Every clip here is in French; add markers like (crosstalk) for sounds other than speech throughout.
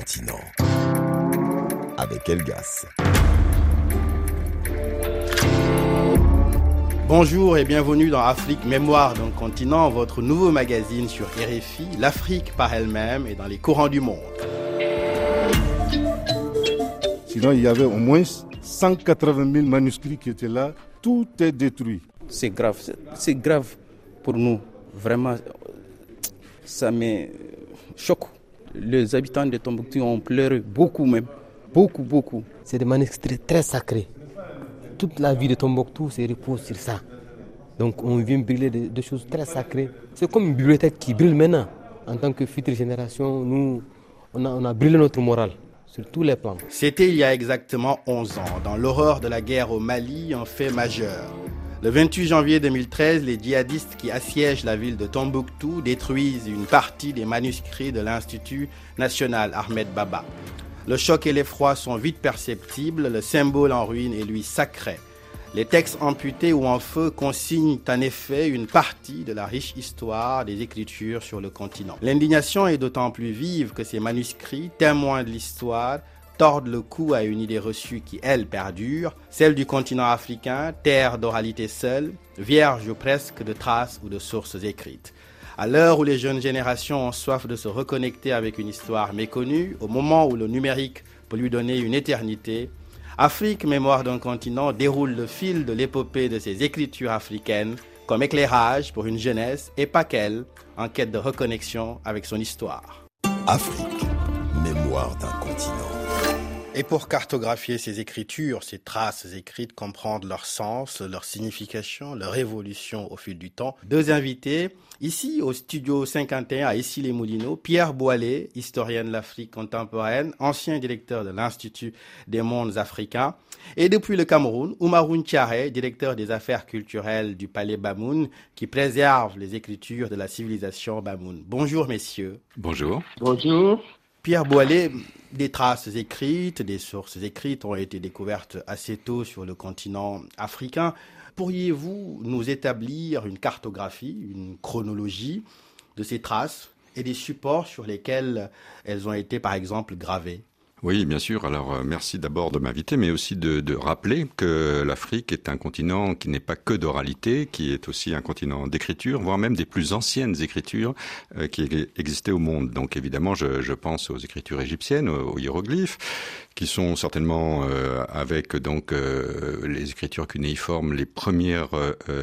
continent. Avec Elgas. Bonjour et bienvenue dans Afrique Mémoire d'un continent, votre nouveau magazine sur RFI, l'Afrique par elle-même et dans les courants du monde. Sinon, il y avait au moins 180 000 manuscrits qui étaient là. Tout est détruit. C'est grave, c'est grave pour nous. Vraiment, ça me choque. Les habitants de Tombouctou ont pleuré beaucoup même. Beaucoup, beaucoup. C'est des manuscrits très sacrés toute la vie de Tombouctou se repose sur ça. Donc on vient brûler des, choses très sacrées. C'est comme une bibliothèque qui brûle maintenant. En tant que future génération, nous, on a, on a brûlé notre morale sur tous les plans. C'était il y a exactement 11 ans, dans l'horreur de la guerre au Mali, un fait majeur. Le 28 janvier 2013, les djihadistes qui assiègent la ville de Tombouctou détruisent une partie des manuscrits de l'Institut national Ahmed Baba. Le choc et l'effroi sont vite perceptibles, le symbole en ruine est lui sacré. Les textes amputés ou en feu consignent en effet une partie de la riche histoire des écritures sur le continent. L'indignation est d'autant plus vive que ces manuscrits, témoins de l'histoire, tordent le cou à une idée reçue qui, elle, perdure, celle du continent africain, terre d'oralité seule, vierge presque de traces ou de sources écrites. À l'heure où les jeunes générations ont soif de se reconnecter avec une histoire méconnue, au moment où le numérique peut lui donner une éternité, Afrique, mémoire d'un continent, déroule le fil de l'épopée de ses écritures africaines comme éclairage pour une jeunesse et pas qu'elle, en quête de reconnexion avec son histoire. Afrique, mémoire d'un continent. Et pour cartographier ces écritures, ces traces écrites, comprendre leur sens, leur signification, leur évolution au fil du temps, deux invités, ici au studio 51 à Issy-les-Moulineaux, Pierre Boilet, historien de l'Afrique contemporaine, ancien directeur de l'Institut des mondes africains, et depuis le Cameroun, Oumaroun Tiare, directeur des affaires culturelles du Palais Bamoun, qui préserve les écritures de la civilisation Bamoun. Bonjour messieurs. Bonjour. Bonjour. Pierre Boilet, des traces écrites, des sources écrites ont été découvertes assez tôt sur le continent africain. Pourriez-vous nous établir une cartographie, une chronologie de ces traces et des supports sur lesquels elles ont été, par exemple, gravées? Oui, bien sûr. Alors, euh, merci d'abord de m'inviter, mais aussi de, rappeler que l'Afrique est un continent qui n'est pas que d'oralité, qui est aussi un continent d'écriture, voire même des plus anciennes écritures euh, qui existaient au monde. Donc, évidemment, je, pense aux écritures égyptiennes, aux, hiéroglyphes, qui sont certainement euh, avec donc les écritures cunéiformes les premières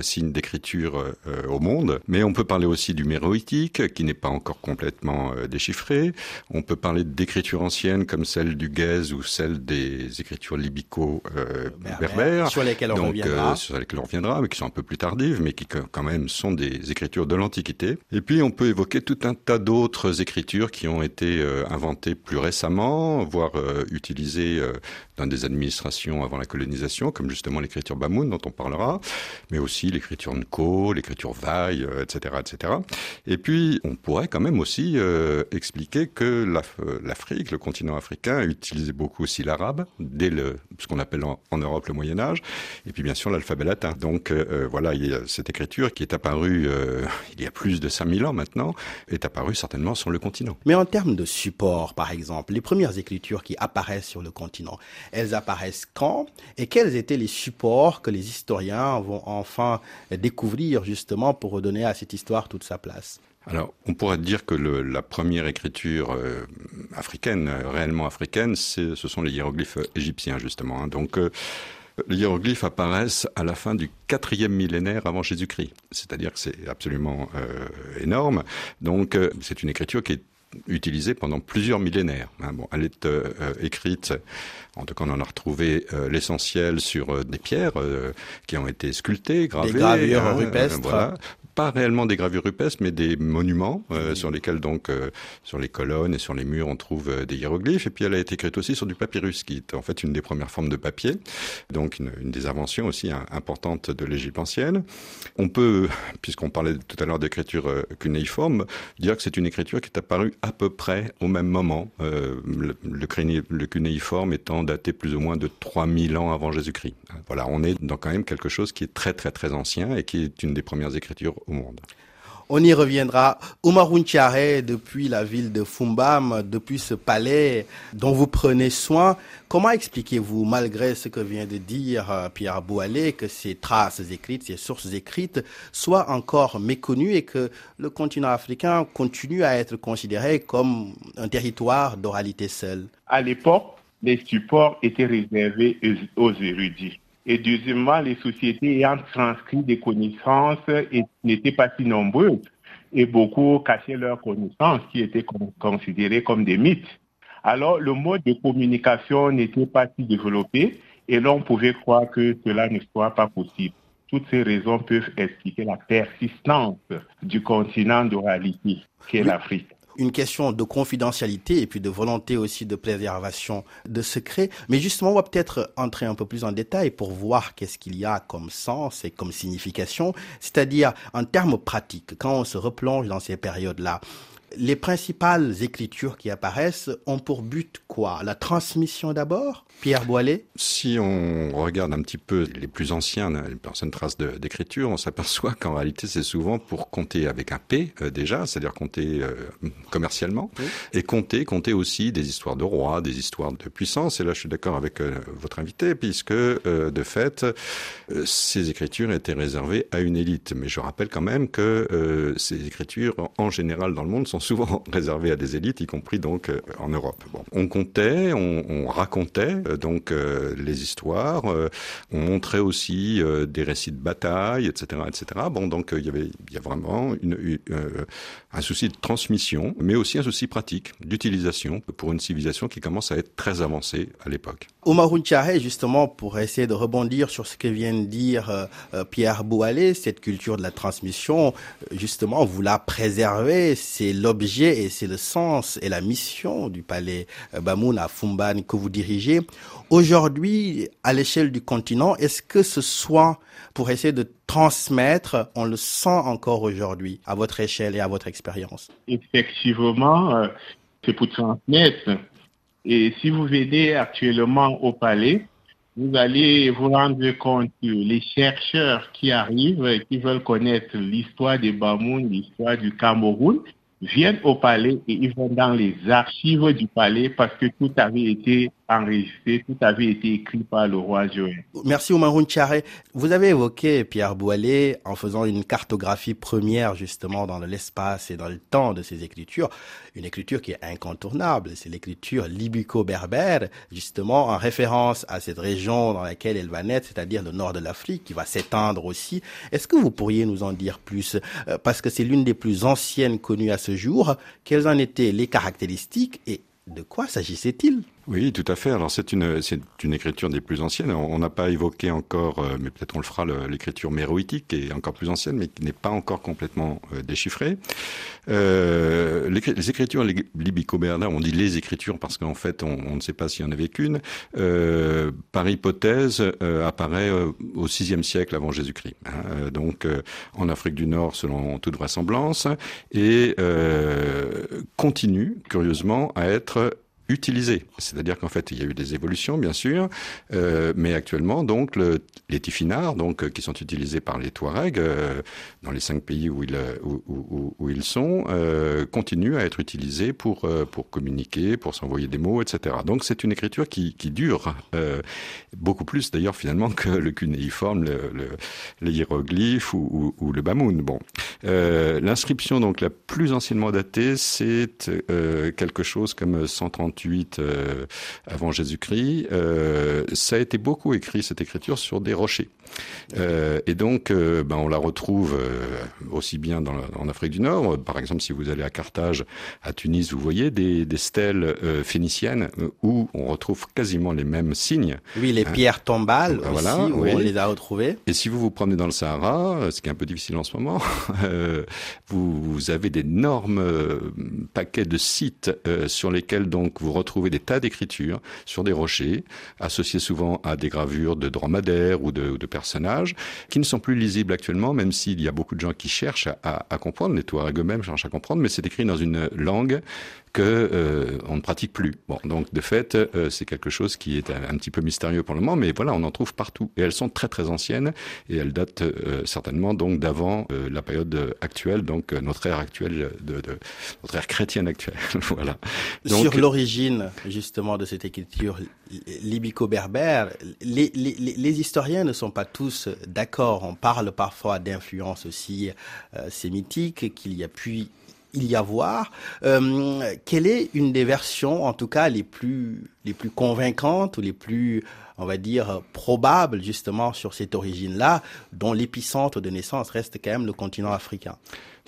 signes d'écriture au monde. Mais on peut parler aussi du méroïtique, qui n'est pas encore complètement déchiffré. On peut parler d'écritures anciennes comme celle du Guèze ou celle des écritures libico-berbères. Euh, sur lesquelles on reviendra. Euh, sur lesquelles on reviendra, mais qui sont un peu plus tardives, mais qui quand même sont des écritures de l'Antiquité. Et puis on peut évoquer tout un tas d'autres écritures qui ont été euh, inventées plus récemment, voire utilisées dans des administrations avant la colonisation, comme justement l'écriture Bamoun dont on parlera, mais aussi l'écriture Nko, l'écriture Vaille, etc., etc. Et puis on pourrait quand même aussi expliquer que l'Afrique, le continent africain, utilisait beaucoup aussi l'arabe, dès le, ce qu'on appelle en, Europe le Moyen Âge, et puis bien sûr l'alphabet latin. Donc euh, euh, voilà, il y a cette écriture qui est apparue euh, il y a plus de 5000 ans maintenant, est apparue certainement sur le continent. Mais en termes de support, par exemple, les premières écritures qui apparaissent sur le continent, elles apparaissent quand et quels étaient les supports que les historiens vont enfin découvrir justement pour redonner à cette histoire toute sa place? Alors, on pourrait dire que la première écriture euh, africaine, euh, réellement africaine, ce sont les hiéroglyphes égyptiens, justement. Hein. Donc, euh, les hiéroglyphes apparaissent à la fin du quatrième millénaire avant Jésus-Christ. C'est-à-dire que c'est absolument énorme. Donc, c'est une écriture qui est utilisée pendant plusieurs millénaires. Hein. Bon, elle est écrite, en tout cas on en a retrouvé l'essentiel sur des pierres qui ont été sculptées, gravées. Des gravures hein, rupestres. Voilà, pas réellement des gravures rupestres, mais des monuments euh, sur lesquels donc euh, sur les colonnes et sur les murs on trouve euh, des hiéroglyphes. Et puis elle a été écrite aussi sur du papyrus, qui est en fait une des premières formes de papier, donc une, une des inventions aussi hein, importantes de l'Égypte ancienne. On peut, puisqu'on parlait tout à l'heure d'écriture cunéiforme, dire que c'est une écriture qui est apparue à peu près au même moment, le, le, le cunéiforme étant daté plus ou moins de 3000 ans avant Jésus-Christ. Voilà, on est dans quand même quelque chose qui est très très très ancien et qui est une des premières écritures au monde. On y reviendra. Oumaroun depuis la ville de Fumbam, depuis ce palais dont vous prenez soin, comment expliquez-vous, malgré ce que vient de dire euh, Pierre Boualé, que ces traces écrites, ces sources écrites soient encore méconnues et que le continent africain continue à être considéré comme un territoire d'oralité seule À l'époque, les supports étaient réservés aux érudits. Et deuxièmement, les sociétés ayant transcrit des connaissances n'étaient pas si nombreuses et beaucoup cachaient leurs connaissances qui étaient considérées comme des mythes. Alors, le mode de communication n'était pas si développé et l'on pouvait croire que cela ne soit pas possible. Toutes ces raisons peuvent expliquer la persistance du continent d'oralité qu'est l'Afrique une question de confidentialité et puis de volonté aussi de préservation de secrets. Mais justement, on va peut-être entrer un peu plus en détail pour voir qu'est-ce qu'il y a comme sens et comme signification, c'est-à-dire en termes pratiques, quand on se replonge dans ces périodes-là. Les principales écritures qui apparaissent ont pour but quoi? La transmission d'abord? Pierre Boilet Si on regarde un petit peu les plus anciens, les personnes traces d'écriture, on s'aperçoit qu'en réalité c'est souvent pour compter avec un P euh, déjà, c'est-à-dire compter euh, commercialement, et compter, compter aussi des histoires de rois, des histoires de puissance. Et là je suis d'accord avec euh, votre invité, puisque de fait ces écritures étaient réservées à une élite. Mais je rappelle quand même que ces écritures en général dans le monde sont souvent (laughs) réservées à des élites, y compris donc en Europe. Bon. On comptait, on, on racontait euh, donc euh, les histoires. Euh, on montrait aussi des récits de bataille, etc., etc. Bon, donc il y avait, il y a vraiment une, un souci de transmission, mais aussi un souci pratique d'utilisation pour une civilisation qui commence à être très avancée à l'époque. Omar justement, pour essayer de rebondir sur ce que vient de dire Pierre Boualé, cette culture de la transmission, justement, vous la préservez, c'est l'objet et c'est le sens et la mission du palais Bamoun à Fumban que vous dirigez. Aujourd'hui, à l'échelle du continent, est-ce que ce soin pour essayer de transmettre, on le sent encore aujourd'hui à votre échelle et à votre expérience? Effectivement, euh, c'est pour transmettre. Et si vous venez actuellement au palais, vous allez vous rendre compte que les chercheurs qui arrivent, qui veulent connaître l'histoire des Bamoun, l'histoire du Cameroun, viennent au palais et ils vont dans les archives du palais parce que tout avait été enregistré, tout avait été écrit par le roi Joël. Merci Oumaroun Tchare. Vous avez évoqué Pierre Boilet en faisant une cartographie première justement dans l'espace et dans le temps de ces écritures. Une écriture qui est incontournable, c'est l'écriture libico-berbère, justement en référence à cette région dans laquelle elle va naître, c'est-à-dire le nord de l'Afrique, qui va s'étendre aussi. Est-ce que vous pourriez nous en dire plus? Euh, Parce que c'est l'une des plus anciennes connues à ce jour. Quelles en étaient les caractéristiques et de quoi s'agissait-il? Oui, tout à fait. Alors c'est une c'est une écriture des plus anciennes. On n'a pas évoqué encore, euh, mais peut-être on le fera, l'écriture méroïtique, qui est encore plus ancienne, mais qui n'est pas encore complètement euh, déchiffrée. Euh, les, écritures libico-bernardes, on dit les écritures parce qu'en fait on, ne sait pas s'il y en avait qu'une. Euh, par hypothèse, apparaît au VIe siècle avant Jésus-Christ. Hein. donc en Afrique du Nord, selon toute vraisemblance, et continue curieusement à être C'est-à-dire qu'en fait, il y a eu des évolutions, bien sûr, euh, mais actuellement, donc, le, les tifinards, donc, euh, qui sont utilisés par les Touaregs euh, dans les cinq pays où ils, où, ils sont, continuent à être utilisés pour, pour communiquer, pour s'envoyer des mots, etc. Donc, c'est une écriture qui, qui dure beaucoup plus, d'ailleurs, finalement, que le cunéiforme, le, le, les hiéroglyphes ou, ou, le bamoun. Bon. L'inscription, donc, la plus anciennement datée, c'est quelque chose comme 130 euh, avant Jésus-Christ, euh, ça a été beaucoup écrit cette écriture sur des rochers. Euh, et donc, ben, on la retrouve aussi bien dans en Afrique du Nord. Par exemple, si vous allez à Carthage, à Tunis, vous voyez des, des stèles phéniciennes où on retrouve quasiment les mêmes signes. Oui, les hein. pierres tombales aussi, voilà, où on les a retrouvées. Et si vous vous promenez dans le Sahara, ce qui est un peu difficile en ce moment, (laughs) vous, vous, avez d'énormes paquets de sites sur lesquels donc vous retrouvez des tas d'écritures sur des rochers, associés souvent à des gravures de dromadaires ou de, personnages, qui ne sont plus lisibles actuellement, même s'il y a beaucoup de gens qui cherchent à, comprendre, les Touaregs eux-mêmes cherchent à comprendre, mais c'est écrit dans une langue que euh, on ne pratique plus. Bon, donc de fait, euh, c'est quelque chose qui est un, petit peu mystérieux pour le moment, mais voilà, on en trouve partout et elles sont très très anciennes et elles datent euh, certainement donc d'avant la période actuelle, donc notre ère actuelle notre ère chrétienne actuelle. (laughs) voilà. Donc, Sur l'origine justement de cette écriture libico-berbère, les, historiens ne sont pas tous d'accord. On parle parfois d'influence aussi sémitique qu'il y a pu il y avoir. Euh, quelle est une des versions, en tout cas les plus les plus convaincantes ou les plus, on va dire, probables justement sur cette origine-là, dont l'épicentre de naissance reste quand même le continent africain?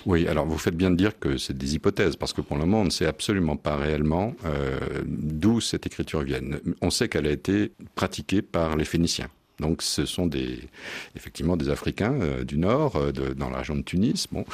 Oui, alors vous faites bien de dire que c'est des hypothèses, parce que pour le moment, on ne sait absolument pas réellement euh, d'où cette écriture vient. On sait qu'elle a été pratiquée par les Phéniciens. Donc ce sont des, effectivement des Africains euh, du Nord, dans la région de Tunis. Bon,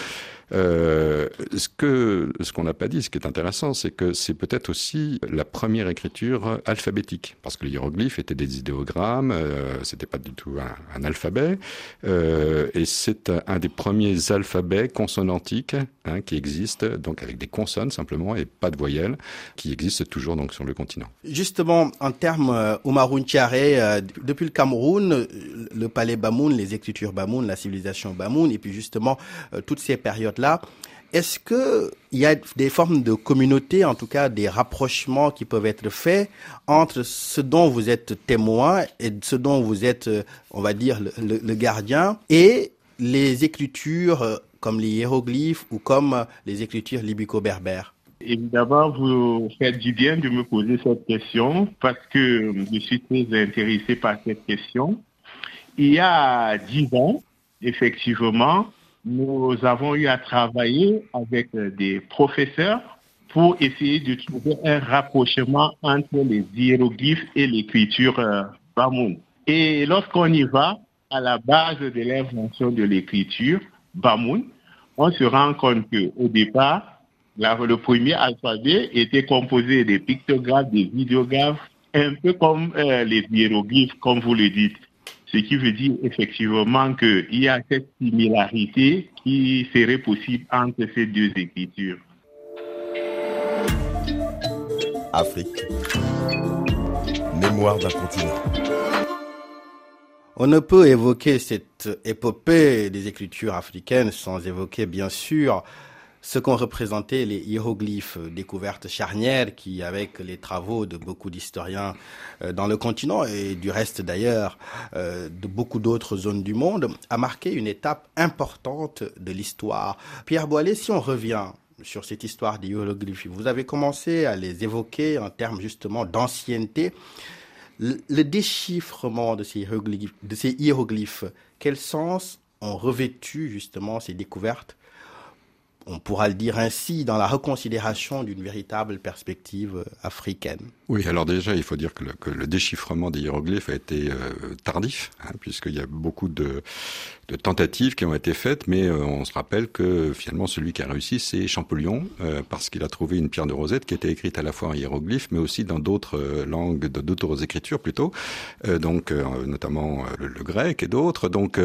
euh, ce que ce qu'on n'a pas dit, ce qui est intéressant, c'est que c'est peut-être aussi la première écriture alphabétique, parce que les hiéroglyphes étaient des idéogrammes, euh, c'était pas du tout un, alphabet, euh, et c'est un des premiers alphabets consonantiques hein, qui existent, donc avec des consonnes simplement et pas de voyelles, qui existent toujours donc sur le continent. Justement, en termes euh, euh depuis le Cameroun, le palais Bamoun, les écritures Bamoun, la civilisation Bamoun, et puis justement toutes ces périodes là Est-ce qu'il y a des formes de communauté, en tout cas des rapprochements qui peuvent être faits entre ce dont vous êtes témoin et ce dont vous êtes, on va dire, le, gardien et les écritures euh, comme les hiéroglyphes ou comme les écritures libico-berbères? Évidemment, vous faites du bien de me poser cette question parce que je suis très intéressé par cette question. Il y a dix ans, effectivement, nous avons eu à travailler avec euh, des professeurs pour essayer de trouver un rapprochement entre les hiéroglyphes et l'écriture euh, Bamoun. Et lorsqu'on y va, à la base de l'invention de l'écriture Bamoun, on se rend compte qu'au départ, le premier alphabet était composé des pictogrammes, des vidéographes, un peu comme euh, les hiéroglyphes, comme vous le dites. Ce qui veut dire effectivement qu'il y a cette similarité qui serait possible entre ces deux écritures. Afrique. Mémoire d'un continent. On ne peut évoquer cette épopée des écritures africaines sans évoquer bien sûr ce qu'ont représenté les hiéroglyphes, découvertes charnières qui, avec les travaux de beaucoup d'historiens euh, dans le continent et du reste d'ailleurs euh, de beaucoup d'autres zones du monde, a marqué une étape importante de l'histoire. Pierre Boilet, si on revient sur cette histoire des hiéroglyphes, vous avez commencé à les évoquer en termes justement d'ancienneté. Le déchiffrement de ces hiéroglyphes, de ces hiéroglyphes quel sens ont revêtu justement ces découvertes on pourra le dire ainsi, dans la reconsidération d'une véritable perspective africaine. Oui, alors déjà, il faut dire que le, déchiffrement des hiéroglyphes a été euh, tardif, hein, puisqu'il y a beaucoup de, tentatives qui ont été faites, mais euh, on se rappelle que finalement celui qui a réussi, c'est Champollion, euh, parce qu'il a trouvé une pierre de rosette qui était écrite à la fois en hiéroglyphe, mais aussi dans d'autres euh, langues, d'autres écritures plutôt, donc notamment le, grec et d'autres. Donc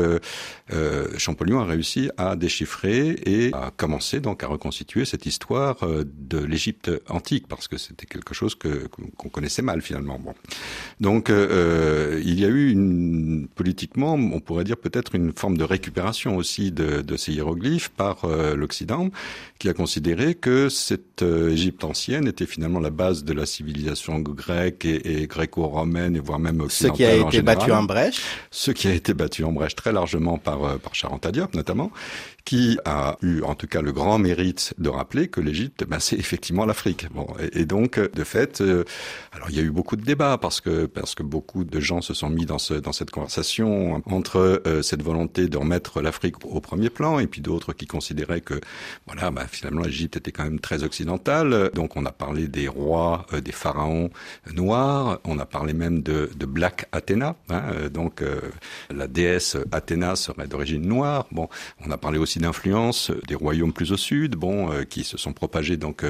Champollion a réussi à déchiffrer et à commencer donc à reconstituer cette histoire de l'Égypte antique, parce que c'était quelque chose que qu'on connaissait mal finalement. Bon. Donc il y a eu une politiquement, on pourrait dire peut-être une forme de récupération aussi de, ces hiéroglyphes par euh, l'Occident, qui a considéré que cette euh, Égypte ancienne était finalement la base de la civilisation grecque et, gréco-romaine, et voire même occidentale Ce qui a été battu en brèche Ce qui a été battu en brèche très largement par, euh, par Charanta Diop notamment, qui a eu en tout cas le grand mérite de rappeler que l'Égypte, ben, c'est effectivement l'Afrique. Bon, et, donc de fait, alors il y a eu beaucoup de débats parce que parce que beaucoup de gens se sont mis dans ce dans cette conversation entre cette volonté de remettre l'Afrique au premier plan, et puis d'autres qui considéraient que, voilà, bah, finalement, l'Égypte était quand même très occidentale. Donc, on a parlé des rois, euh, des pharaons noirs. On a parlé même de, de Black Athéna. Hein, euh, donc, euh, la déesse Athéna serait d'origine noire. Bon, on a parlé aussi d'influence des royaumes plus au sud, bon, qui se sont propagés donc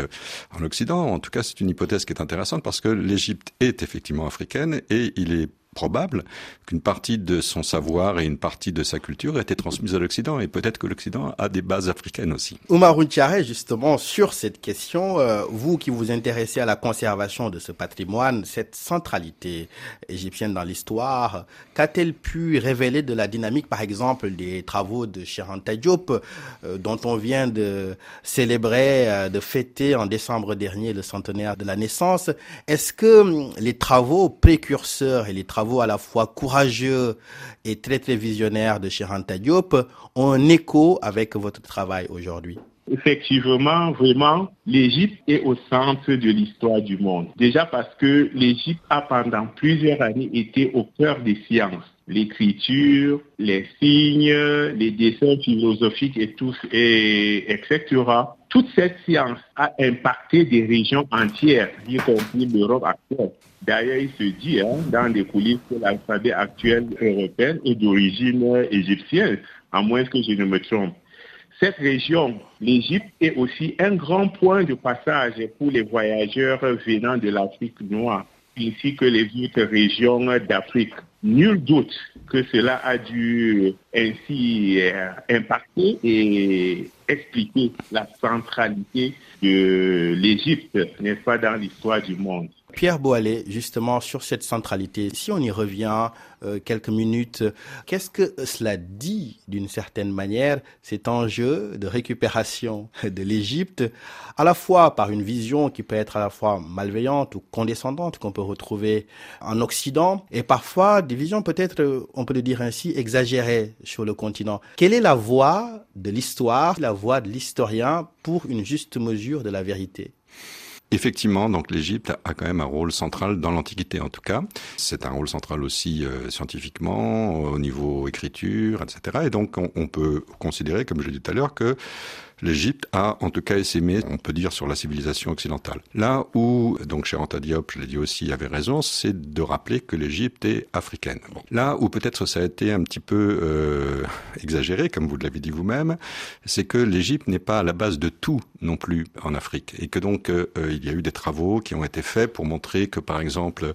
en Occident. En tout cas, c'est une hypothèse qui est intéressante parce que l'Égypte est effectivement africaine et il est probable qu'une partie de son savoir et une partie de sa culture ait été transmise à l'Occident et peut-être que l'Occident a des bases africaines aussi. Oumar justement, sur cette question, euh, vous qui vous intéressez à la conservation de ce patrimoine, cette centralité égyptienne dans l'histoire, qu'a-t-elle pu révéler de la dynamique, par exemple, des travaux de Cheranta Diop, euh, dont on vient de célébrer, euh, de fêter en décembre dernier le centenaire de la naissance? Est-ce que hum, les travaux précurseurs et les travaux à la fois courageux et très très visionnaires de Chiranta Diop ont écho avec votre travail aujourd'hui Effectivement, vraiment, l'Égypte est au centre de l'histoire du monde. Déjà parce que l'Égypte a pendant plusieurs années été au cœur des sciences l'écriture, les signes, les dessins philosophiques et tout, et etc. Toute cette science a impacté des régions entières, y compris l'Europe actuelle. D'ailleurs, il se dit hein, dans les coulisses que l'alphabet actuel européen est d'origine égyptienne, à moins que je ne me trompe. Cette région, l'Égypte, est aussi un grand point de passage pour les voyageurs venant de l'Afrique noire, ainsi que les autres régions d'Afrique. Nul doute que cela a dû ainsi euh, impacter et expliquer la centralité de l'Égypte, n'est-ce pas, dans l'histoire du monde. Pierre Boalet, justement, sur cette centralité, si on y revient euh, quelques minutes, qu'est-ce que cela dit d'une certaine manière, cet enjeu de récupération (laughs) de l'Égypte, à la fois par une vision qui peut être à la fois malveillante ou condescendante qu'on peut retrouver en Occident, et parfois des visions peut-être, on peut le dire ainsi, exagérées sur le continent. Quelle est la voie de l'histoire, la voie de l'historien pour une juste mesure de la vérité? Effectivement, donc l'Égypte a quand même un rôle central dans l'Antiquité en tout cas. C'est un rôle central aussi euh, scientifiquement, au niveau écriture, etc. Et donc on, on peut considérer, comme je l'ai dit tout à l'heure, que l'Égypte a en tout cas essaimé, on peut dire, sur la civilisation occidentale. Là où, donc Cheranta Diop, je l'ai dit aussi, avait raison, c'est de rappeler que l'Égypte est africaine. Là où peut-être ça a été un petit peu euh, exagéré, comme vous l'avez dit vous-même, c'est que l'Égypte n'est pas à la base de tout non plus en Afrique. Et que donc, euh, il y a eu des travaux qui ont été faits pour montrer que, par exemple,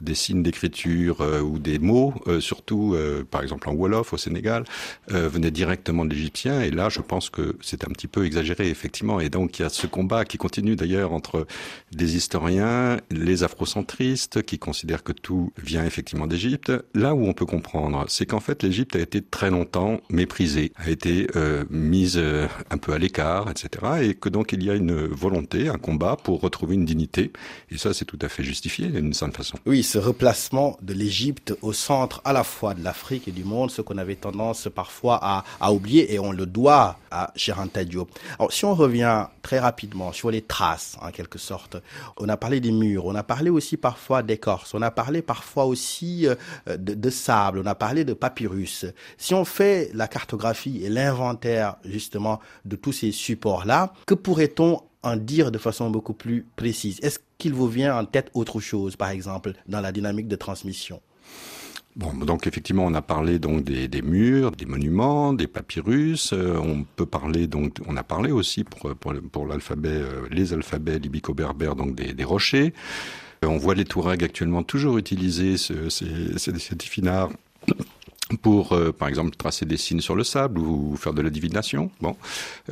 des signes d'écriture euh, ou des mots, euh, surtout, par exemple en Wolof au Sénégal, venaient directement de l'Égyptien. Et là, je pense que c'est un petit peu exagéré, effectivement. Et donc, il y a ce combat qui continue d'ailleurs entre des historiens, les afrocentristes, qui considèrent que tout vient effectivement d'Égypte. Là où on peut comprendre, c'est qu'en fait, l'Égypte a été très longtemps méprisée, a été euh, mise euh, un peu à l'écart, etc. Et que donc, il y a une volonté, un combat pour retrouver une dignité. Et ça, c'est tout à fait justifié d'une certaine façon. Oui, ce replacement de l'Égypte au centre à la fois de l'Afrique et du monde, ce qu'on avait tendance parfois à, oublier, et on le doit à Alors, si on revient très rapidement sur les traces, en quelque sorte, on a parlé des murs, on a parlé aussi parfois d'écorce, on a parlé parfois aussi euh, de, de, sable, on a parlé de papyrus. Si on fait la cartographie et l'inventaire, justement, de tous ces supports-là, que pourrait-on en dire de façon beaucoup plus précise? Est-ce qu'il vous vient en tête autre chose, par exemple, dans la dynamique de transmission? Bon, donc effectivement, on a parlé donc des, murs, des monuments, des papyrus. Euh, on peut parler donc, on a parlé aussi pour pour, l'alphabet, euh, les alphabets libico-berbères, donc des, rochers. Euh, on voit les Touaregs actuellement toujours utiliser ce, ces, ces pour, euh, par exemple, tracer des signes sur le sable ou faire de la divination. Bon,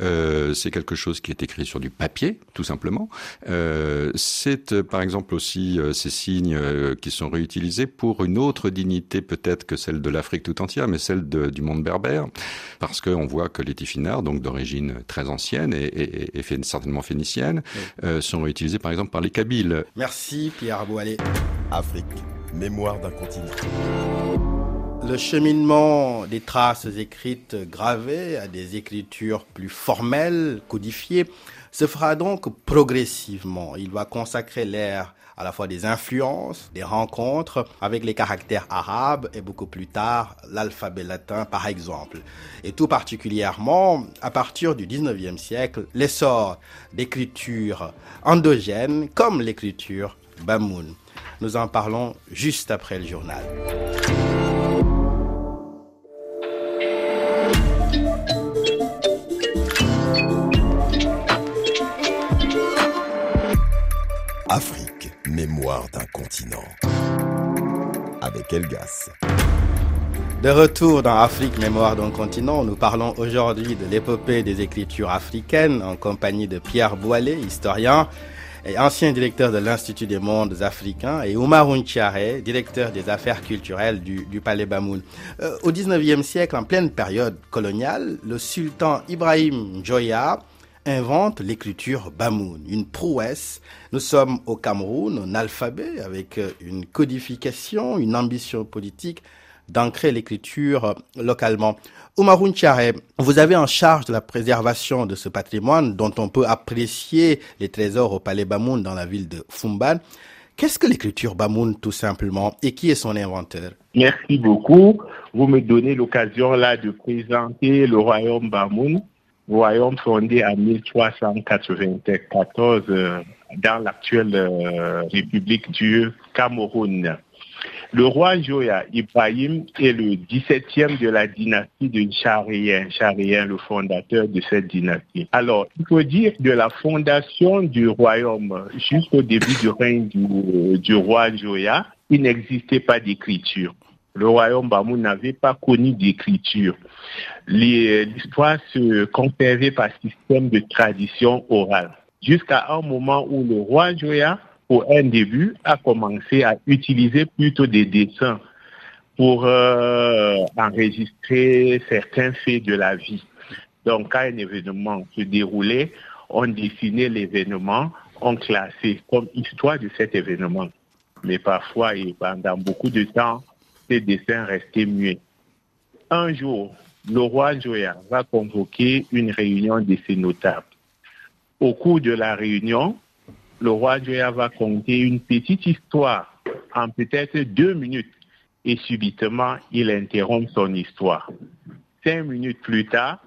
euh, c'est quelque chose qui est écrit sur du papier, tout simplement. Euh, c'est, euh, par exemple, aussi euh, ces signes qui sont réutilisés pour une autre dignité peut-être que celle de l'Afrique tout entière, mais celle de, du monde berbère, parce qu'on voit que les tifinards, donc d'origine très ancienne et, et, et fait, certainement phénicienne, oui. sont réutilisés, par exemple, par les Kabyles. Merci, Pierre Aboualé. Afrique, mémoire d'un continent. Le cheminement des traces écrites gravées à des écritures plus formelles, codifiées, se fera donc progressivement. Il va consacrer l'ère à la fois des influences, des rencontres avec les caractères arabes et beaucoup plus tard l'alphabet latin par exemple. Et tout particulièrement à partir du 19e siècle, l'essor d'écritures endogènes comme l'écriture Bamoun. Nous en parlons juste après le journal. Avec Elgas. De retour dans Afrique, mémoire d'un continent, nous parlons aujourd'hui de l'épopée des écritures africaines en compagnie de Pierre Boilet, historien et ancien directeur de l'Institut des mondes africains, et Oumar Unchiare, directeur des affaires culturelles du, Palais Bamoun. Euh, au 19e siècle, en pleine période coloniale, le sultan Ibrahim Joya invente l'écriture Bamoun, une prouesse. Nous sommes au Cameroun, un alphabet avec une codification, une ambition politique d'ancrer l'écriture localement. Oumaroun Tchare, vous avez en charge de la préservation de ce patrimoine dont on peut apprécier les trésors au palais Bamoun dans la ville de Fumban. Qu'est-ce que l'écriture Bamoun tout simplement et qui est son inventeur? Merci beaucoup. Vous me donnez l'occasion là de présenter le royaume Bamoun, royaume fondé en 1394 euh, dans l'actuelle euh, République du Cameroun. Le roi Joya Ibrahim est le 17e de la dynastie de Charien, Charien, le fondateur de cette dynastie. Alors, il faut dire de la fondation du royaume jusqu'au début du règne du, roi Joya, il n'existait pas d'écriture. Le royaume Bamou n'avait pas connu d'écriture. L'histoire se conservait par système de tradition orale. Jusqu'à un moment où le roi Joya pour un début, a commencé à utiliser plutôt des dessins pour euh, enregistrer certains faits de la vie. Donc, quand un événement se déroulait, on dessinait l'événement, on classait comme histoire de cet événement. Mais parfois, et pendant beaucoup de temps, ces dessins restaient muets. Un jour, le roi Joya va convoquer une réunion de ses notables. Au cours de la réunion, le roi Joya va conter une petite histoire en peut-être deux minutes et subitement il interrompt son histoire. Cinq minutes plus tard,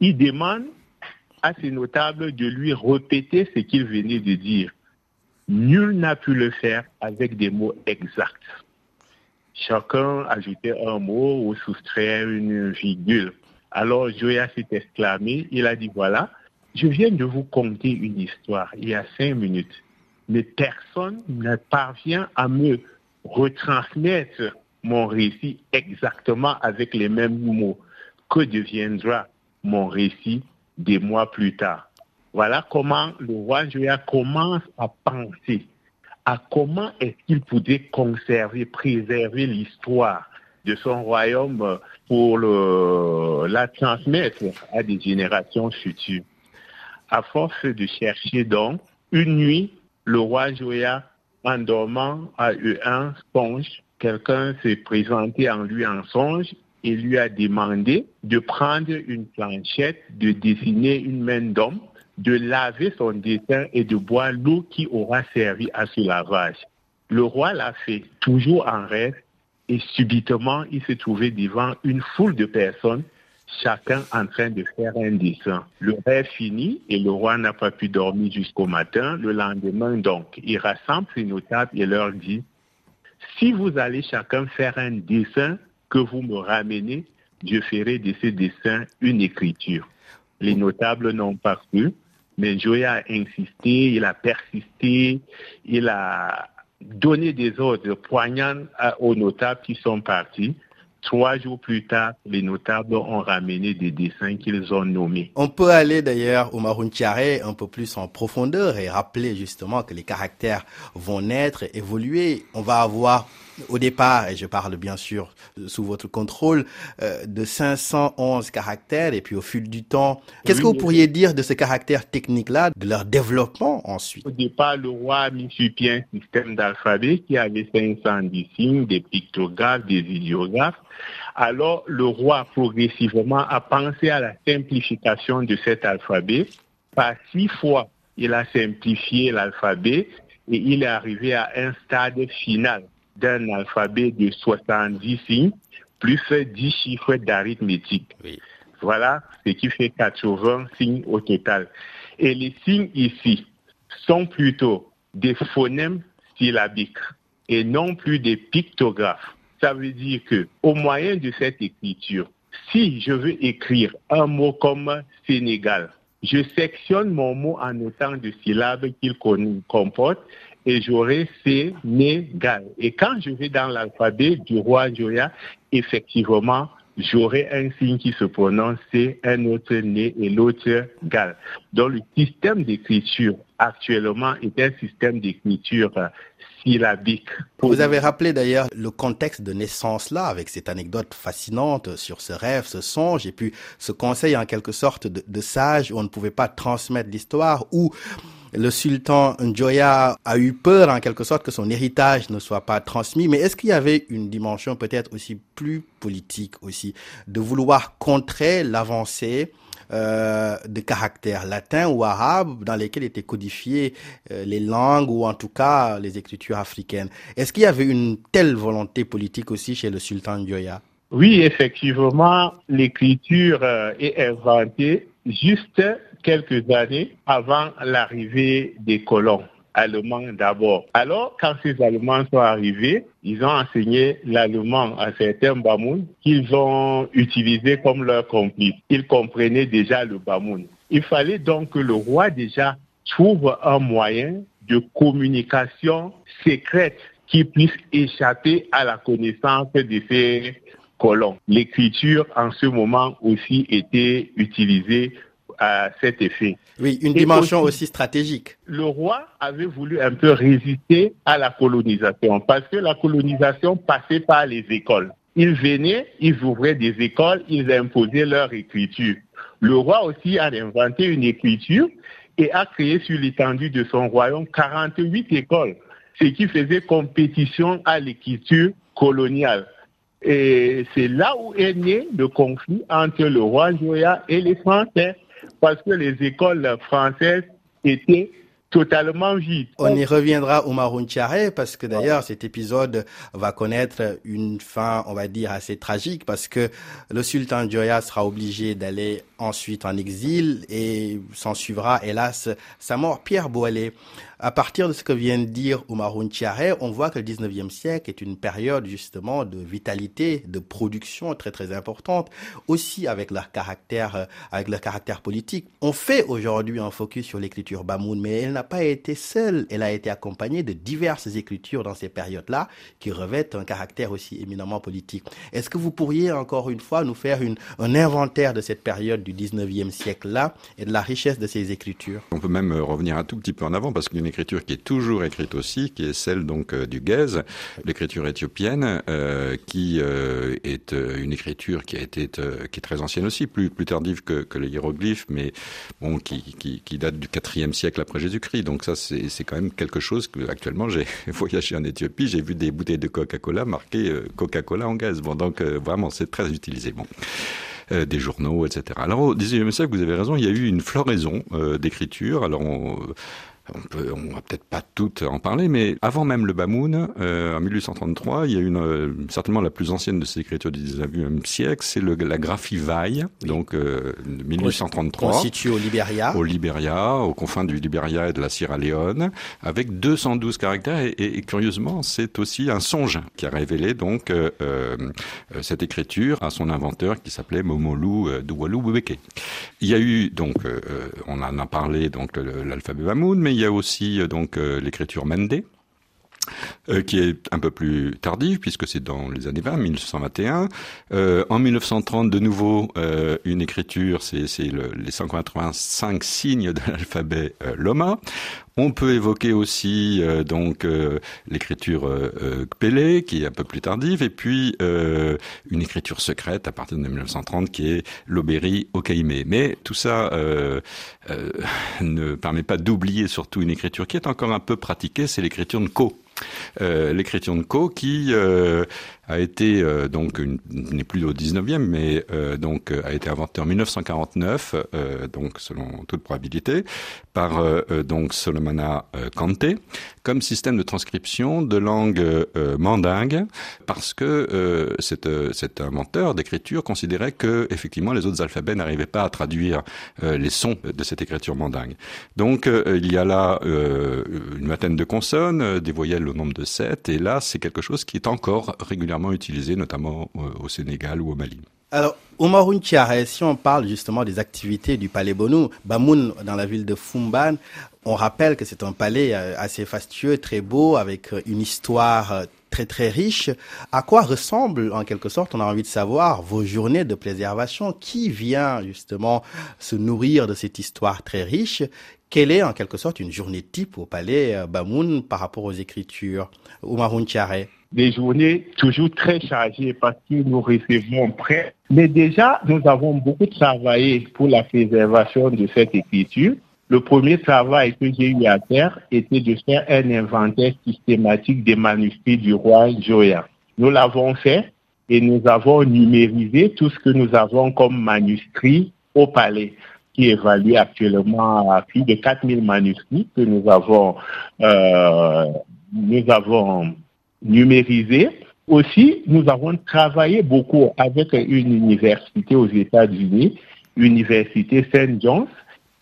il demande à ses notables de lui répéter ce qu'il venait de dire. Nul n'a pu le faire avec des mots exacts. Chacun ajoutait un mot ou soustrait une virgule. Alors Joya s'est exclamé, il a dit voilà, je viens de vous conter une histoire il y a cinq minutes, mais personne ne parvient à me retransmettre mon récit exactement avec les mêmes mots. Que deviendra mon récit des mois plus tard? Voilà comment le roi Joya commence à penser à comment est-ce qu'il pouvait conserver, préserver l'histoire de son royaume pour la transmettre à des générations futures. À force de chercher donc, une nuit, le roi Joya, en dormant, a eu un songe. Quelqu'un s'est présenté en lui en songe et lui a demandé de prendre une planchette, de dessiner une main d'homme, de laver son dessin et de boire l'eau qui aura servi à ce lavage. Le roi l'a fait, toujours en rêve, et subitement il s'est trouvé devant une foule de personnes chacun en train de faire un dessin. Le rêve fini et le roi n'a pas pu dormir jusqu'au matin. Le lendemain, donc, il rassemble ses notables et leur dit, si vous allez chacun faire un dessin que vous me ramenez, je ferai de ces dessins une écriture. Les notables n'ont pas cru, mais Joya a insisté, il a persisté, il a donné des ordres poignants aux notables qui sont partis. Trois jours plus tard, les notables ont ramené des dessins qu'ils ont nommés. On peut aller d'ailleurs au Maruntiare un peu plus en profondeur et rappeler justement que les caractères vont naître, évoluer. On va avoir au départ, et je parle bien sûr sous votre contrôle, euh, de 511 caractères, et puis au fil du temps, qu'est-ce que vous pourriez dire de ces caractères techniques-là, de leur développement ensuite? Au départ, le roi a mis sur pied un système d'alphabet qui avait 510 signes, des pictographes, des idéographes. Alors, le roi progressivement a pensé à la simplification de cet alphabet. Par six fois, il a simplifié l'alphabet et il est arrivé à un stade final d'un alphabet de 70 signes, plus 10 chiffres d'arithmétique. Voilà ce qui fait 80 signes au total. Et les signes ici sont plutôt des phonèmes syllabiques et non plus des pictographes. Ça veut dire que, au moyen de cette écriture, si je veux écrire un mot comme Sénégal, je sectionne mon mot en autant de syllabes qu'il comporte et j'aurai C, Né, Gal. Et quand je vais dans l'alphabet du roi Joya, effectivement, j'aurai un signe qui se prononce C, un autre Né et l'autre Gal. Donc le système d'écriture actuellement est un système d'écriture euh, syllabique. Vous avez rappelé d'ailleurs le contexte de naissance là, avec cette anecdote fascinante sur ce rêve, ce songe, et puis ce conseil en quelque sorte de, de sage où on ne pouvait pas transmettre l'histoire, où le sultan Njoya a eu peur en quelque sorte que son héritage ne soit pas transmis, mais est-ce qu'il y avait une dimension peut-être aussi plus politique aussi, de vouloir contrer l'avancée euh, de caractères latins ou arabes dans lesquels étaient codifiées euh, les langues ou en tout cas les écritures africaines? Est-ce qu'il y avait une telle volonté politique aussi chez le sultan Njoya Oui, effectivement, l'écriture euh, est inventée juste quelques années avant l'arrivée des colons allemands d'abord. Alors, quand ces Allemands sont arrivés, ils ont enseigné l'allemand à certains Bamoun qu'ils ont utilisé comme leur complice. Ils comprenaient déjà le Bamoun. Il fallait donc que le roi déjà trouve un moyen de communication secrète qui puisse échapper à la connaissance de ces colons. L'écriture en ce moment aussi était utilisée à cet effet. Oui, une dimension aussi, aussi, stratégique. Le roi avait voulu un peu résister à la colonisation parce que la colonisation passait par les écoles. Ils venaient, ils ouvraient des écoles, ils imposaient leur écriture. Le roi aussi a inventé une écriture et a créé sur l'étendue de son royaume 48 écoles, ce qui faisait compétition à l'écriture coloniale. Et c'est là où est né le conflit entre le roi Joya et les Français parce que les écoles françaises étaient totalement vides. On y reviendra au Maroun parce que d'ailleurs cet épisode va connaître une fin, on va dire, assez tragique parce que le sultan Joya sera obligé d'aller ensuite en exil et s'en suivra hélas sa mort. Pierre Boilet, à partir de ce que vient de dire Oumaroun Tiare, on voit que le 19e siècle est une période justement de vitalité, de production très très importante, aussi avec leur caractère, euh, avec leur caractère politique. On fait aujourd'hui un focus sur l'écriture Bamoun, mais elle n'a pas été seule. Elle a été accompagnée de diverses écritures dans ces périodes-là qui revêtent un caractère aussi éminemment politique. Est-ce que vous pourriez encore une fois nous faire un inventaire de cette période du 19e siècle-là et de la richesse de ces écritures? On peut même revenir un tout petit peu en avant parce écriture qui est toujours écrite aussi, qui est celle donc euh, du Gez, l'écriture éthiopienne, euh, qui euh, est une écriture qui a été qui est très ancienne aussi, plus plus tardive que, que les hiéroglyphes, mais bon qui, qui, date du IVe siècle après Jésus-Christ. Donc ça c'est quand même quelque chose que actuellement j'ai (laughs) voyagé en Éthiopie, j'ai vu des bouteilles de Coca-Cola marquées Coca-Cola en gaz. Bon donc vraiment c'est très utilisé. Bon. Des journaux, etc. Alors au XIXe siècle, vous avez raison, il y a eu une floraison euh, d'écriture. Alors on, on peut, on va peut-être pas toutes en parler, mais avant même le Bamoun, euh, en 1833, il y a une euh, certainement la plus ancienne de ces écritures du 19e siècle, c'est la graphie Vaille, oui. donc euh, 1833, constituée au Libéria, au Libéria, aux confins du Libéria et de la Sierra Leone, avec 212 caractères et, et, et curieusement, c'est aussi un songe qui a révélé donc euh, euh, cette écriture à son inventeur qui s'appelait Momolu euh, Doualou Boubeke. Il y a eu donc, on en a parlé donc l'alphabet Bamoun, mais il y a aussi euh, donc euh, l'écriture Mende, euh, qui est un peu plus tardive puisque c'est dans les années 20, 1921. Euh, en 1930, de nouveau, une écriture, c'est le, les 185 signes de l'alphabet Loma. On peut évoquer aussi euh, donc euh, l'écriture euh, Pélé, qui est un peu plus tardive, et puis euh, une écriture secrète à partir de 1930 qui est l'Aubéry au Caïmé. Mais tout ça euh, euh, (laughs) ne permet pas d'oublier surtout une écriture qui est encore un peu pratiquée, c'est l'écriture de Co. Euh, l'écriture de Co qui euh, a été euh, donc n'est plus au 19e mais euh, donc a été inventé en 1949 euh, donc selon toute probabilité par euh, donc Solomana euh, Kanté comme système de transcription de langue euh, mandingue parce que euh, cet, euh, cet inventeur d'écriture considérait que effectivement les autres alphabets n'arrivaient pas à traduire euh, les sons de cette écriture mandingue. Donc euh, il y a là euh, une vingtaine de consonnes, euh, des voyelles au nombre de 7 et là c'est quelque chose qui est encore régulièrement utilisé notamment au, au Sénégal ou au Mali. Alors, Omar si on parle justement des activités du palais Bonou, Bamoun dans la ville de Fumban, on rappelle que c'est un palais euh, assez fastueux, très beau, avec euh, une histoire euh, très très riche. À quoi ressemblent en quelque sorte, on a envie de savoir, vos journées de préservation? Qui vient justement se nourrir de cette histoire très riche? Quelle est en quelque sorte une journée type au palais Bamoun par rapport aux écritures? Oumaroun Tiare des journées toujours très chargées parce que nous recevons prêt. Mais déjà, nous avons beaucoup travaillé pour la préservation de cette écriture. Le premier travail que j'ai eu à faire était de faire un inventaire systématique des manuscrits du roi Joya. Nous l'avons fait et nous avons numérisé tout ce que nous avons comme manuscrits au palais qui évalue actuellement à plus de 4000 manuscrits que nous avons, euh, nous avons numérisé. Aussi, nous avons travaillé beaucoup avec une université aux États-Unis, l'université St. John's,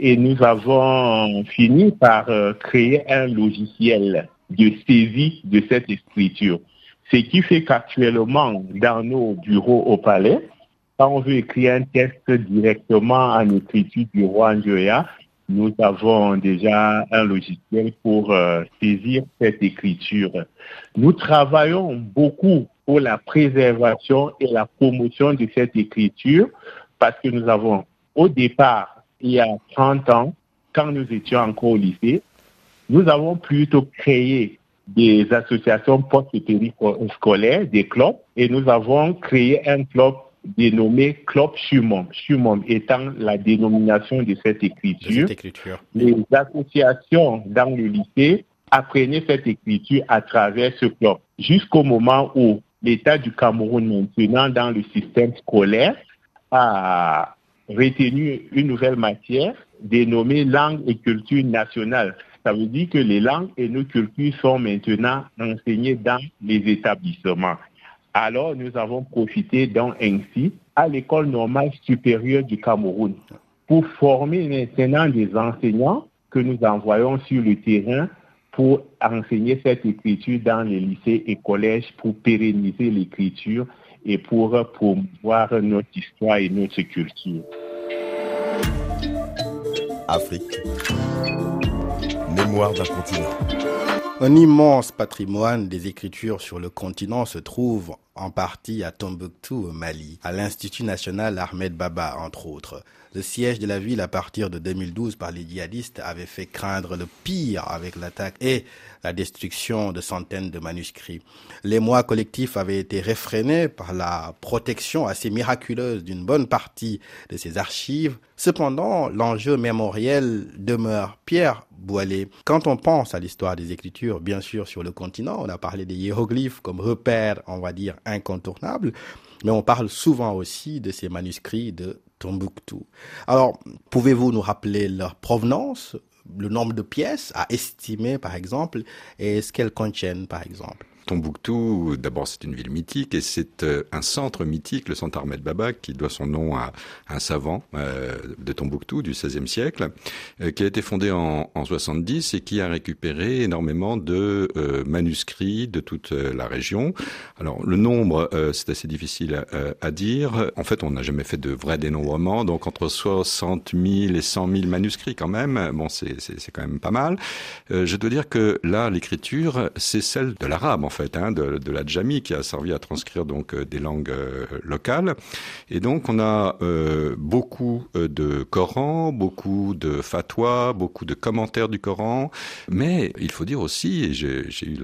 et nous avons fini par euh, créer un logiciel de saisie de cette écriture. Ce qui fait qu'actuellement, dans nos bureaux au palais, quand on veut écrire un texte directement en écriture du roi Njoya, nous avons déjà un logiciel pour euh, saisir cette écriture. Nous travaillons beaucoup pour la préservation et la promotion de cette écriture parce que nous avons au départ, il y a 30 ans, quand nous étions encore au lycée, nous avons plutôt créé des associations post-scolaires, des clubs, et nous avons créé un club dénommé Club Shumom, Shumom étant la dénomination de cette écriture. Les associations dans le lycée apprenaient cette écriture à travers ce club, jusqu'au moment où l'État du Cameroun maintenant dans le système scolaire a retenu une nouvelle matière dénommée langue et culture nationale. Ça veut dire que les langues et nos cultures sont maintenant enseignées dans les établissements. Alors, nous avons profité donc ainsi à l'école normale supérieure du Cameroun pour former maintenant des enseignants que nous envoyons sur le terrain pour enseigner cette écriture dans les lycées et collèges pour pérenniser l'écriture et pour promouvoir notre histoire et notre culture. Afrique, mémoire d'un continent. Un immense patrimoine des écritures sur le continent se trouve en partie à Tombouctou au Mali, à l'Institut national Ahmed Baba entre autres. Le siège de la ville à partir de 2012 par les djihadistes avait fait craindre le pire avec l'attaque et la destruction de centaines de manuscrits. Les mois collectifs avaient été réfrénés par la protection assez miraculeuse d'une bonne partie de ces archives. Cependant, l'enjeu mémoriel demeure. Pierre Quand on pense à l'histoire des écritures, bien sûr sur le continent, on a parlé des hiéroglyphes comme repère, on va dire, incontournable, mais on parle souvent aussi de ces manuscrits de Tombouctou. Alors, pouvez-vous nous rappeler leur provenance, le nombre de pièces à estimer par exemple, et ce qu'elles contiennent par exemple? Tombouctou, d'abord, c'est une ville mythique et c'est euh, un centre mythique, le centre Ahmed Baba, qui doit son nom à un savant euh, de Tombouctou du XVIe siècle, euh, qui a été fondé en, en 70 et qui a récupéré énormément de manuscrits de toute la région. Alors, le nombre, c'est assez difficile à, dire. En fait, on n'a jamais fait de vrai dénombrement, donc entre 60 000 et 100 000 manuscrits quand même. Bon, c'est quand même pas mal. je dois dire que là, l'écriture, c'est celle de l'arabe, en hein, de, la Djami qui a servi à transcrire donc euh, des langues euh, locales. Et donc on a euh, beaucoup de Coran, beaucoup de fatwas, beaucoup de commentaires du Coran. Mais il faut dire aussi, et j'ai eu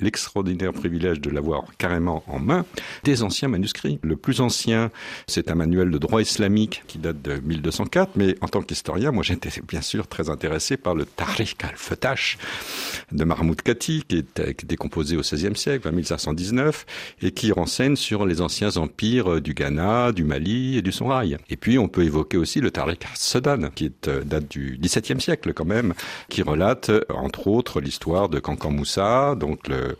l'extraordinaire privilège de l'avoir carrément en main, des anciens manuscrits. Le plus ancien, c'est un manuel de droit islamique qui date de 1204. Mais en tant qu'historien, moi j'étais bien sûr très intéressé par le Tariq al-Fatash de Mahmoud Kati, qui, est, qui était composé au XVIe siècle, 1519, et qui renseigne sur les anciens empires euh, du Ghana, du Mali et du Sonrail. Et puis on peut évoquer aussi le Tariq Sudan, qui euh, date du XVIIe siècle quand même, qui relate euh, entre autres l'histoire de Kankan Moussa, donc le,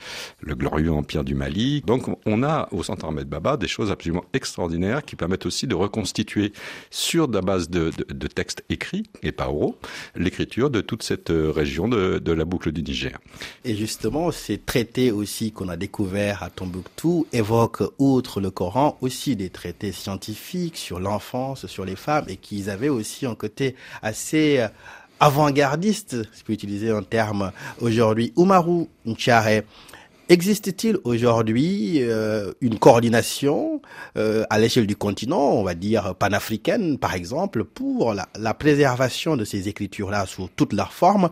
glorieux empire du Mali. Donc on a au Centre Ahmed Baba des choses absolument extraordinaires qui permettent aussi de reconstituer sur la base de, textes écrits et pas oraux l'écriture de toute cette région de, de la boucle du Niger. Et justement, c'est traité aussi qu'on a découverts à Tombouctou évoquent, outre le Coran, aussi des traités scientifiques sur l'enfance, sur les femmes, et qu'ils avaient aussi un côté assez euh, avant-gardiste, si je peux utiliser un terme aujourd'hui. Oumarou Nchare, Existe-t-il aujourd'hui euh, une coordination euh, à l'échelle du continent, on va dire panafricaine par exemple, pour la, la préservation de ces écritures-là sous toutes leurs formes?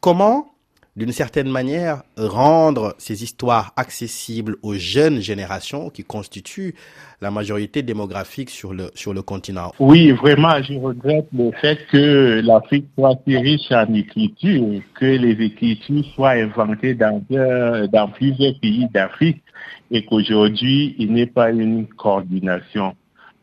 Comment d'une certaine manière, rendre ces histoires accessibles aux jeunes générations qui constituent la majorité démographique sur le, sur le continent. Oui, vraiment, je regrette le fait que l'Afrique soit si riche en écriture, que les écritures soient inventées dans, dans plusieurs pays d'Afrique et qu'aujourd'hui, il n'y ait pas une coordination.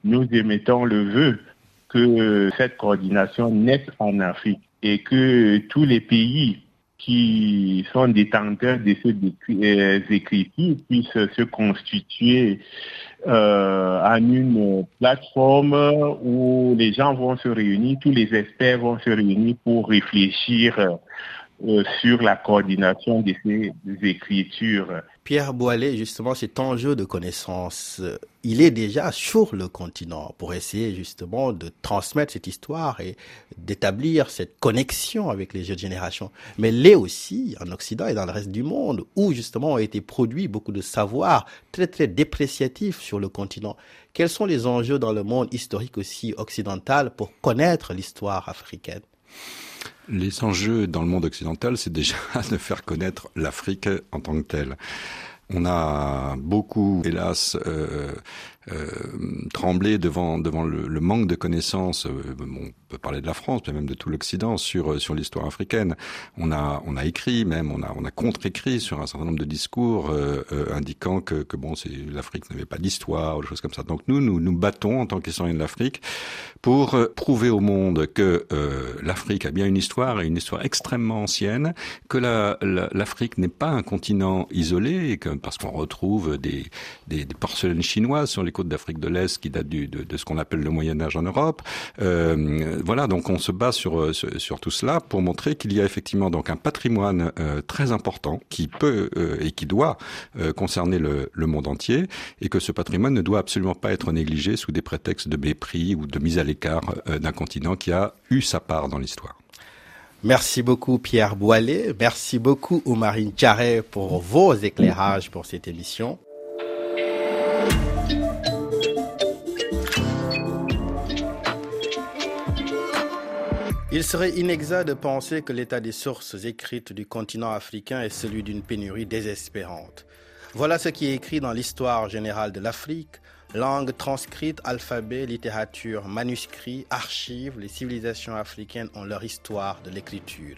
Nous émettons le vœu que cette coordination naisse en Afrique et que tous les pays qui sont détenteurs de ces euh, écritures puissent se constituer euh, en une plateforme où les gens vont se réunir, tous les experts vont se réunir pour réfléchir euh, sur la coordination de ces écritures. Pierre Boilet, justement, cet enjeu de connaissance, euh, il est déjà sur le continent pour essayer justement de transmettre cette histoire et d'établir cette connexion avec les jeunes générations. Mais l'est aussi en Occident et dans le reste du monde où justement ont été produits beaucoup de savoirs très très dépréciatifs sur le continent. Quels sont les enjeux dans le monde historique aussi occidental pour connaître l'histoire africaine? Les enjeux dans le monde occidental, c'est déjà (laughs) de faire connaître l'Afrique en tant que telle. On a beaucoup, hélas, euh, euh, tremblé devant devant le, manque de connaissances. Euh, on peut parler de la France, mais même de tout l'Occident sur euh, sur l'histoire africaine. On a on a écrit même, on a on a contre-écrit sur un certain nombre de discours indiquant que que bon, c'est l'Afrique n'avait pas d'histoire ou des choses comme ça. Donc nous nous nous battons en tant qu'historiens de l'Afrique pour prouver au monde que l'Afrique a bien une histoire et une histoire extrêmement ancienne, que l'Afrique la, n'est pas un continent isolé, parce qu'on retrouve des, des, des porcelaines chinoises sur les d'Afrique de l'Est qui date du, de, de, ce qu'on appelle le Moyen Âge en Europe. Euh, voilà, donc on se base sur, sur, sur tout cela pour montrer qu'il y a effectivement donc un patrimoine euh, très important qui peut euh, et qui doit euh, concerner le, le, monde entier et que ce patrimoine ne doit absolument pas être négligé sous des prétextes de mépris ou de mise à l'écart euh, d'un continent qui a eu sa part dans l'histoire. Merci beaucoup Pierre Boilet, merci beaucoup Oumarine Jarret pour vos éclairages pour cette émission. Il serait inexact de penser que l'état des sources écrites du continent africain est celui d'une pénurie désespérante. Voilà ce qui est écrit dans l'histoire générale de l'Afrique, langue transcrite, alphabet, littérature, manuscrits, archives, les civilisations africaines ont leur histoire de l'écriture,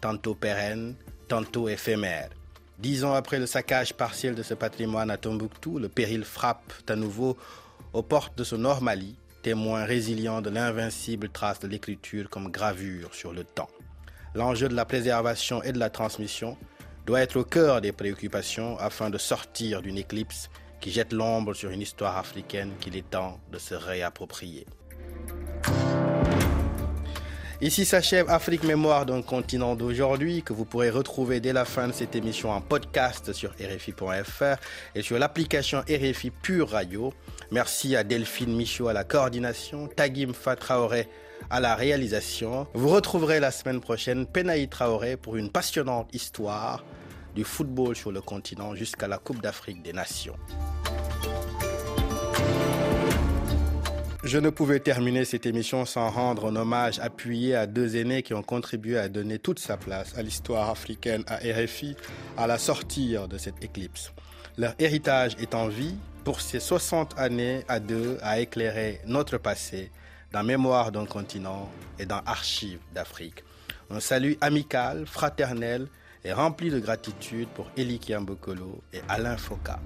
tantôt pérenne, tantôt éphémère. Dix ans après le saccage partiel de ce patrimoine à Tombouctou, le péril frappe à nouveau aux portes de ce Nord Mali, témoin résilient de l'invincible trace de l'écriture comme gravure sur le temps. L'enjeu de la préservation et de la transmission doit être au cœur des préoccupations afin de sortir d'une éclipse qui jette l'ombre sur une histoire africaine qu'il est temps de se réapproprier. Ici s'achève Afrique Mémoire d'un continent d'aujourd'hui que vous pourrez retrouver dès la fin de cette émission en podcast sur RFI.fr et sur l'application RFI Pure Radio. Merci à Delphine Michaud à la coordination, Tagim Fatraoré à la réalisation. Vous retrouverez la semaine prochaine Penaï Traoré pour une passionnante histoire du football sur le continent jusqu'à la Coupe d'Afrique des Nations. Je ne pouvais terminer cette émission sans rendre un hommage appuyé à deux aînés qui ont contribué à donner toute sa place à l'histoire africaine à RFI à la sortie de cette éclipse. Leur héritage est en vie pour ces 60 années à deux à éclairer notre passé dans Mémoire d'un continent et dans Archives d'Afrique. Un salut amical, fraternel et rempli de gratitude pour Eli Kiambokolo et Alain Foka.